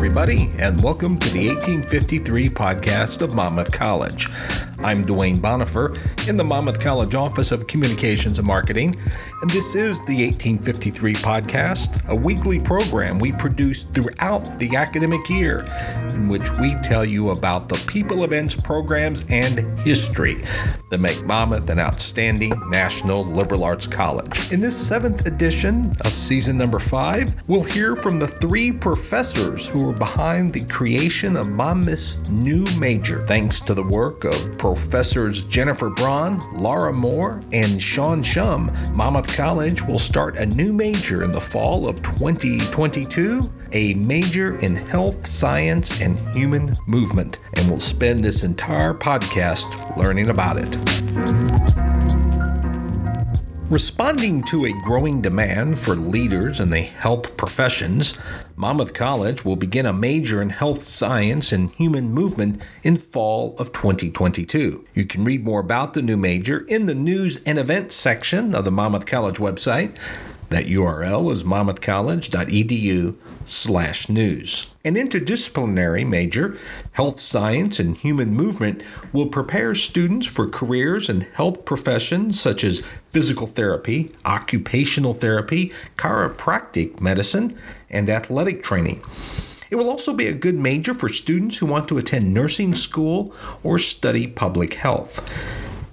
everybody, and welcome to the 1853 podcast of Monmouth College. I'm Duane Bonifer in the Monmouth College Office of Communications and Marketing, and this is the 1853 podcast, a weekly program we produce throughout the academic year, in which we tell you about the people, events, programs, and history that make Monmouth an outstanding national liberal arts college. In this seventh edition of season number five, we'll hear from the three professors who were behind the creation of Monmouth's new major, thanks to the work of Professors Jennifer Braun, Laura Moore, and Sean Schumm. Monmouth College will start a new major in the fall of 2022, a major in health science and human movement, and we'll spend this entire podcast learning about it. Responding to a growing demand for leaders in the health professions, Monmouth College will begin a major in health science and human movement in fall of 2022. You can read more about the new major in the news and events section of the Monmouth College website. That URL is monmouthcollege.edu slash news. An interdisciplinary major, health science and human movement, will prepare students for careers in health professions such as physical therapy, occupational therapy, chiropractic medicine, and athletic training. It will also be a good major for students who want to attend nursing school or study public health.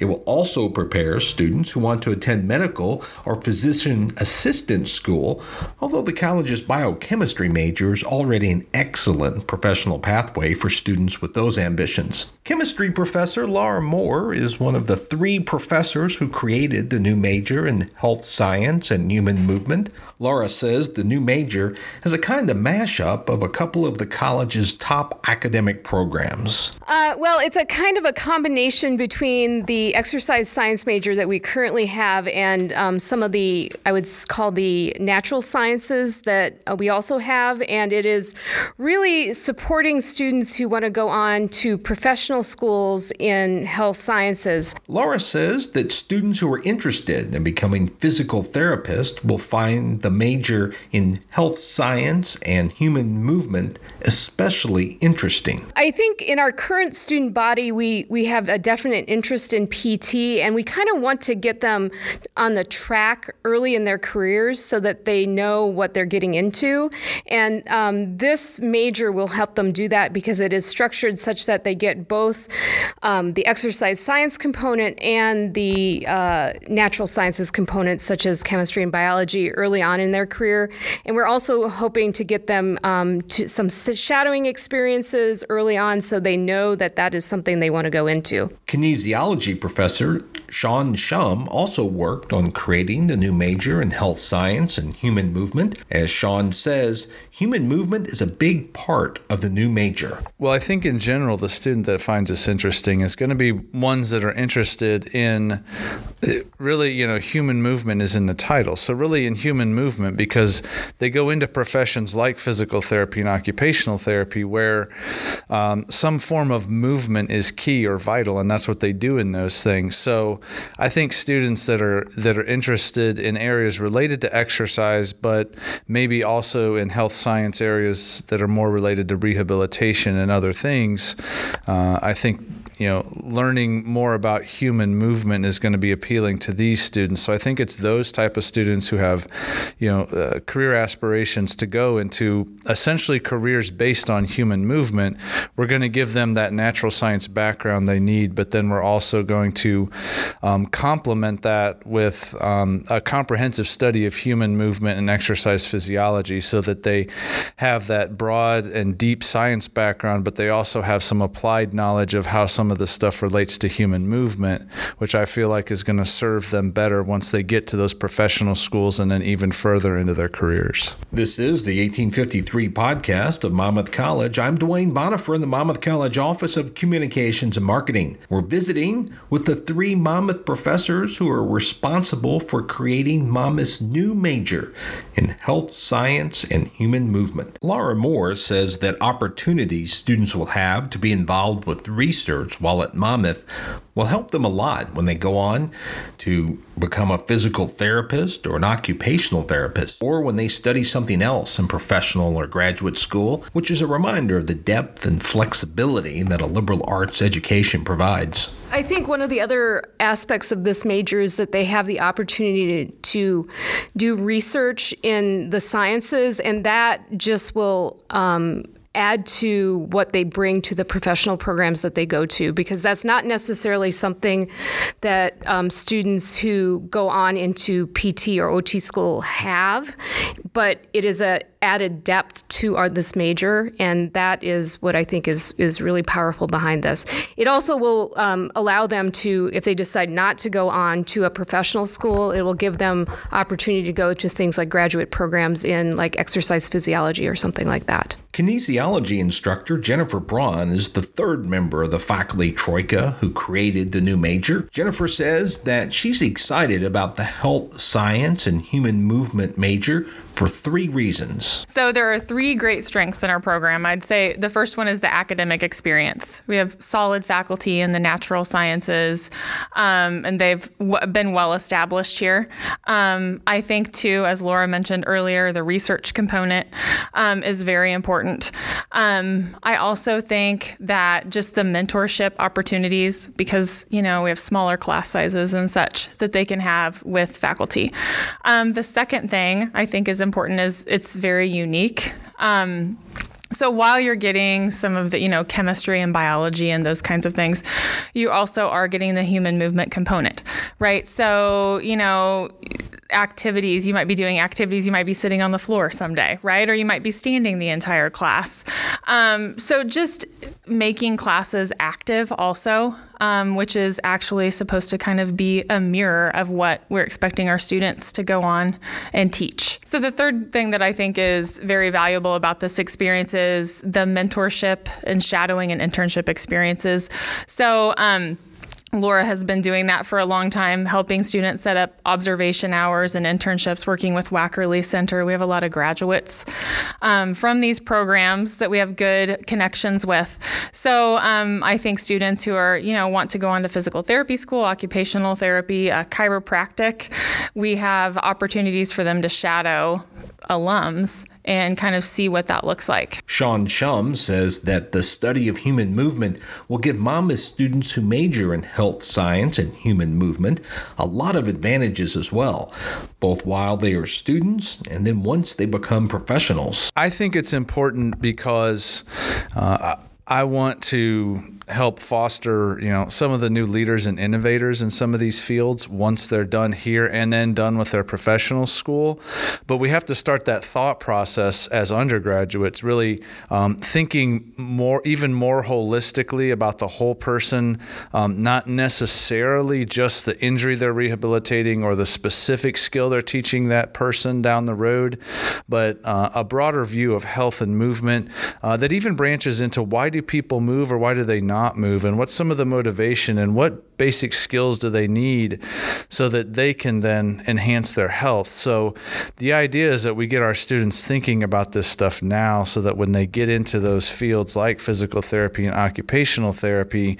It will also prepare students who want to attend medical or physician assistant school, although the college's biochemistry major is already an excellent professional pathway for students with those ambitions. Chemistry professor Laura Moore is one of the three professors who created the new major in health science and human movement. Laura says the new major is a kind of mashup of a couple of the college's top academic programs. Uh, well, it's a kind of a combination between the exercise science major that we currently have and um, some of the, I would call the natural sciences that uh, we also have. And it is really supporting students who want to go on to professional schools in health sciences. Laura says that students who are interested in becoming physical therapists will find the major in health science and human movement especially interesting. I think in our current student body, we, we have a definite interest in PT, and we kind of want to get them on the track early in their careers so that they know what they're getting into. And um, this major will help them do that because it is structured such that they get both um, the exercise science component and the uh, natural sciences components, such as chemistry and biology, early on in their career. And we're also hoping to get them um, to some shadowing experiences early on so they know that that is something they want to go into. Kinesiology professor Sean Schumm also worked on creating the new major in health science and human movement. As Sean says, human movement is a big part of the new major. Well, I think in general, the student that finds this interesting is going to be ones that are interested in really, you know, human movement is in the title. So, really, in human movement, because they go into professions like physical therapy and occupational therapy where um, some form of movement is key or vital, and that's what they do in those things. So, I think students that are that are interested in areas related to exercise, but maybe also in health science areas that are more related to rehabilitation and other things, uh, I think you know, learning more about human movement is going to be appealing to these students. So I think it's those type of students who have, you know, uh, career aspirations to go into essentially careers based on human movement. We're going to give them that natural science background they need, but then we're also going to um, complement that with um, a comprehensive study of human movement and exercise physiology, so that they have that broad and deep science background, but they also have some applied knowledge of how some of this stuff relates to human movement, which I feel like is going to serve them better once they get to those professional schools and then even further into their careers. This is the 1853 podcast of Monmouth College. I'm Duane Bonifer in the Monmouth College Office of Communications and Marketing. We're visiting with the three Monmouth professors who are responsible for creating Monmouth's new major in health science and human movement. Laura Moore says that opportunities students will have to be involved with research while at Monmouth will help them a lot when they go on to become a physical therapist or an occupational therapist, or when they study something else in professional or graduate school, which is a reminder of the depth and flexibility that a liberal arts education provides. I think one of the other aspects of this major is that they have the opportunity to, to do research in the sciences, and that just will um, add to what they bring to the professional programs that they go to because that's not necessarily something that um, students who go on into PT or OT school have, but it is a added depth to our, this major, and that is what I think is is really powerful behind this. It also will um, allow them to, if they decide not to go on to a professional school, it will give them opportunity to go to things like graduate programs in like exercise physiology or something like that. Kinesiology instructor Jennifer Braun is the third member of the faculty troika who created the new major. Jennifer says that she's excited about the health science and human movement major for three reasons. So, there are three great strengths in our program. I'd say the first one is the academic experience. We have solid faculty in the natural sciences, um, and they've w- been well established here. Um, I think, too, as Laura mentioned earlier, the research component um, is very important. Um, I also think that just the mentorship opportunities, because, you know, we have smaller class sizes and such that they can have with faculty. Um, the second thing I think is important is it's very unique. Um, so while you're getting some of the, you know, chemistry and biology and those kinds of things, you also are getting the human movement component, right? So, you know, activities, you might be doing activities, you might be sitting on the floor someday, right? Or you might be standing the entire class. Um, so just making classes active also, um, which is actually supposed to kind of be a mirror of what we're expecting our students to go on and teach. So the third thing that I think is very valuable about this experience is the mentorship and shadowing and internship experiences. So, um, Laura has been doing that for a long time, helping students set up observation hours and internships, working with Wackerle Center. We have a lot of graduates um, from these programs that we have good connections with. So um, I think students who are, you know, want to go on to physical therapy school, occupational therapy, uh, chiropractic, we have opportunities for them to shadow alums and kind of see what that looks like. Sean Schumm says that the study of human movement will give Monmouth students who major in health science and human movement a lot of advantages as well, both while they are students and then once they become professionals. I think it's important because uh, I want to help foster, you know, some of the new leaders and innovators in some of these fields once they're done here and then done with their professional school. But we have to start that thought process as undergraduates, really um, thinking more, even more holistically about the whole person, um, not necessarily just the injury they're rehabilitating or the specific skill they're teaching that person down the road, but uh, a broader view of health and movement uh, that even branches into why do people move or why do they not not move and what's some of the motivation and what basic skills do they need so that they can then enhance their health. So the idea is that we get our students thinking about this stuff now so that when they get into those fields like physical therapy and occupational therapy,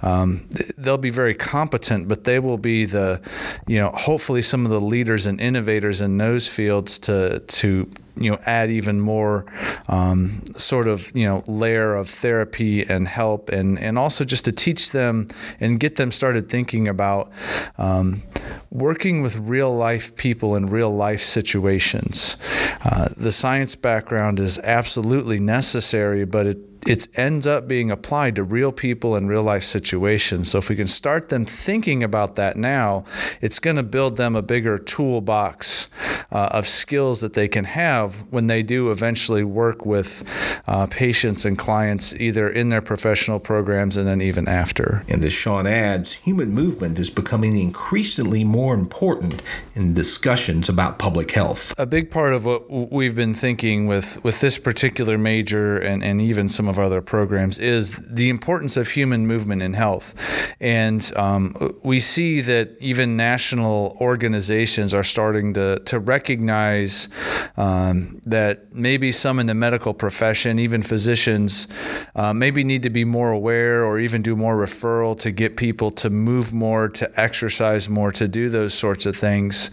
um, they'll be very competent, but they will be the, you know, hopefully some of the leaders and innovators in those fields to, to you know add even more um, sort of you know layer of therapy and help and and also just to teach them and get them started thinking about um, working with real life people in real life situations. Uh, the science background is absolutely necessary but it it ends up being applied to real people in real life situations. So if we can start them thinking about that now, it's going to build them a bigger toolbox uh, of skills that they can have when they do eventually work with uh, patients and clients, either in their professional programs and then even after. And as Sean adds, human movement is becoming increasingly more important in discussions about public health. A big part of what we've been thinking with, with this particular major and, and even some of our other programs is the importance of human movement in health. And um, we see that even national organizations are starting to, to recognize um, that maybe some in the medical profession, even physicians, uh, maybe need to be more aware or even do more referral to get people to move more, to exercise more, to do those sorts of things.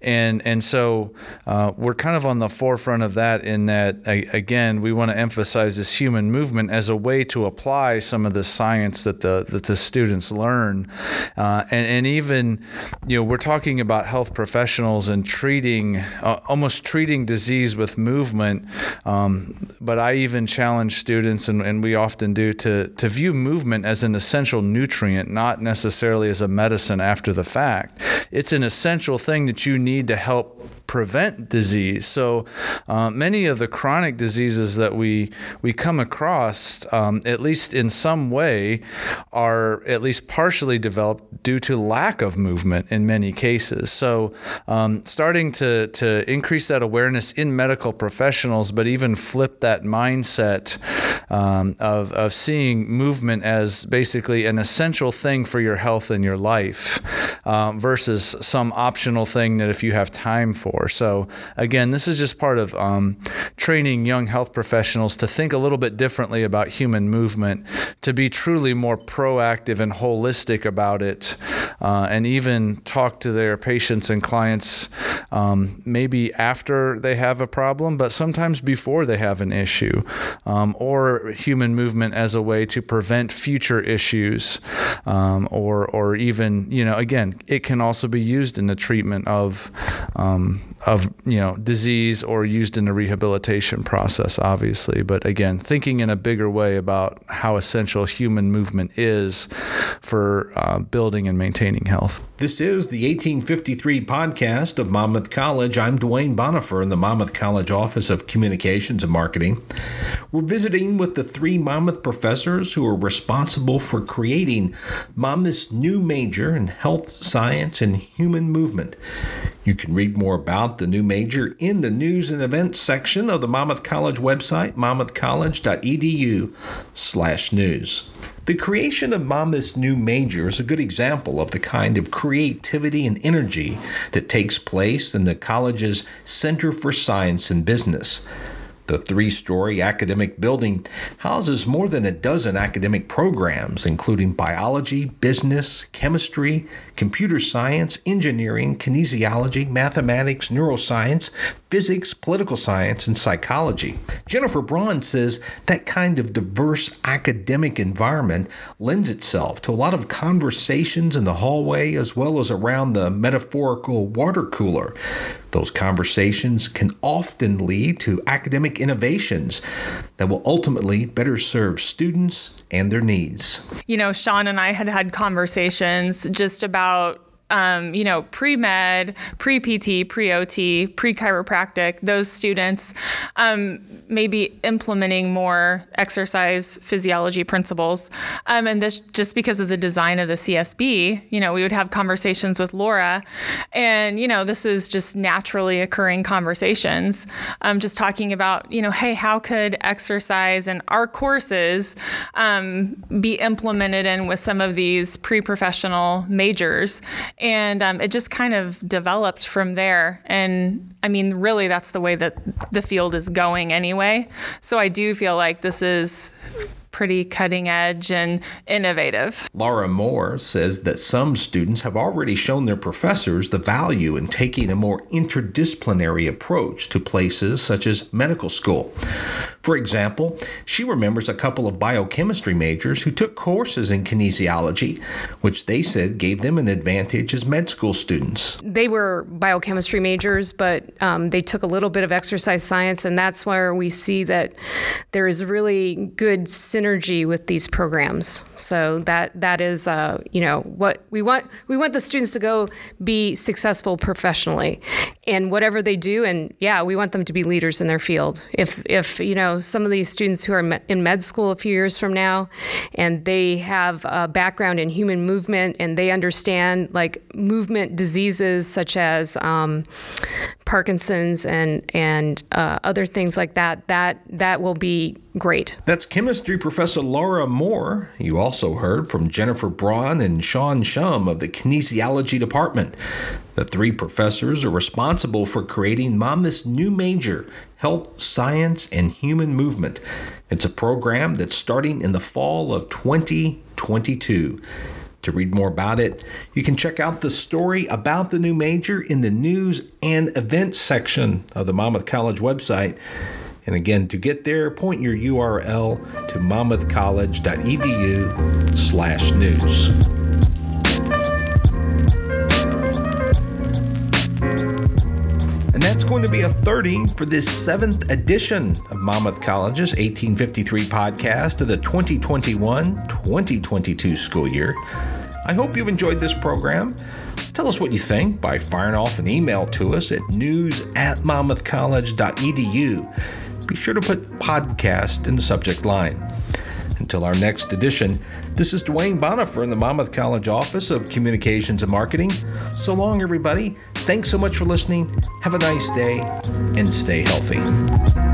And and so uh, we're kind of on the forefront of that. In that, again, we want to emphasize this human movement as a way to apply some of the science that the that the students learn, uh, and and even you know we're talking about health professionals and treating uh, almost treating disease with movement. Um, but I even challenge students, and, and we often do, to to view movement as an essential nutrient, not necessarily as a medicine after the fact. It's an essential thing that you need to help prevent disease. So uh, many of the chronic diseases that we we come across, um, at least in some way, are at least partially developed due to lack of movement in many cases. So um, starting to to increase that awareness in medical professionals, but even flip that mindset um, of of seeing movement as basically an essential thing for your health and your life, uh, versus some optional thing that if you have time for. So, again, this is just part of um, training young health professionals to think a little bit differently about human movement, to be truly more proactive and holistic about it, uh, and even talk to their patients and clients um, maybe after they have a problem, but sometimes before they have an issue, um, or human movement as a way to prevent future issues, um, or or even you know again it can also be used in the treatment of um, of you know disease or used in the rehabilitation process obviously. But again thinking in a bigger way about how essential human movement is for uh, building and maintaining health. This is the 1853 podcast of monmouth college. I'm duane bonifer in the monmouth college office of communications and marketing. We're visiting with the three monmouth professors who are responsible for creating monmouth's new major in health science and human movement. You can read more about the new major in the news and events section of the Monmouth College website, monmouthcollege.edu/news. The creation of Monmouth's new major is a good example of the kind of creativity and energy that takes place in the college's Center for Science and Business. The three story academic building houses more than a dozen academic programs, including biology, business, chemistry, computer science, engineering, kinesiology, mathematics, neuroscience, physics, political science, and psychology. Jennifer Braun says that kind of diverse academic environment lends itself to a lot of conversations in the hallway as well as around the metaphorical water cooler. Those conversations can often lead to academic innovations that will ultimately better serve students and their needs. You know, Sean and I had had conversations just about about um, you know, pre med, pre PT, pre OT, pre chiropractic, those students um, maybe implementing more exercise physiology principles. Um, and this just because of the design of the CSB, you know, we would have conversations with Laura, and, you know, this is just naturally occurring conversations, um, just talking about, you know, hey, how could exercise and our courses um, be implemented in with some of these pre professional majors? And um, it just kind of developed from there. And I mean, really, that's the way that the field is going anyway. So I do feel like this is pretty cutting edge and innovative. Laura Moore says that some students have already shown their professors the value in taking a more interdisciplinary approach to places such as medical school. For example, she remembers a couple of biochemistry majors who took courses in kinesiology, which they said gave them an advantage as med school students. They were biochemistry majors, but um, they took a little bit of exercise science, and that's where we see that there is really good synergy with these programs. So that that is, uh, you know, what we want. We want the students to go be successful professionally, and whatever they do, and yeah, we want them to be leaders in their field. If if you know some of these students who are in med school a few years from now, and they have a background in human movement and they understand like movement diseases such as um, Parkinson's and and uh, other things like that, that that will be great. That's chemistry professor Laura Moore. You also heard from Jennifer Braun and Sean Schumm of the kinesiology department. The three professors are responsible for creating Monmouth's new major, Health, Science, and Human Movement. It's a program that's starting in the fall of 2022. To read more about it, you can check out the story about the new major in the news and events section of the Monmouth College website. And again, to get there, point your URL to monmouthcollege.edu going to be a 30 for this seventh edition of Monmouth College's 1853 podcast of the 2021 2022 school year. I hope you've enjoyed this program. Tell us what you think by firing off an email to us at news at monmouthcollege.edu. Be sure to put podcast in the subject line. Until our next edition, this is Duane Bonifer in the Monmouth College Office of Communications and Marketing. So long, everybody. Thanks so much for listening. Have a nice day and stay healthy.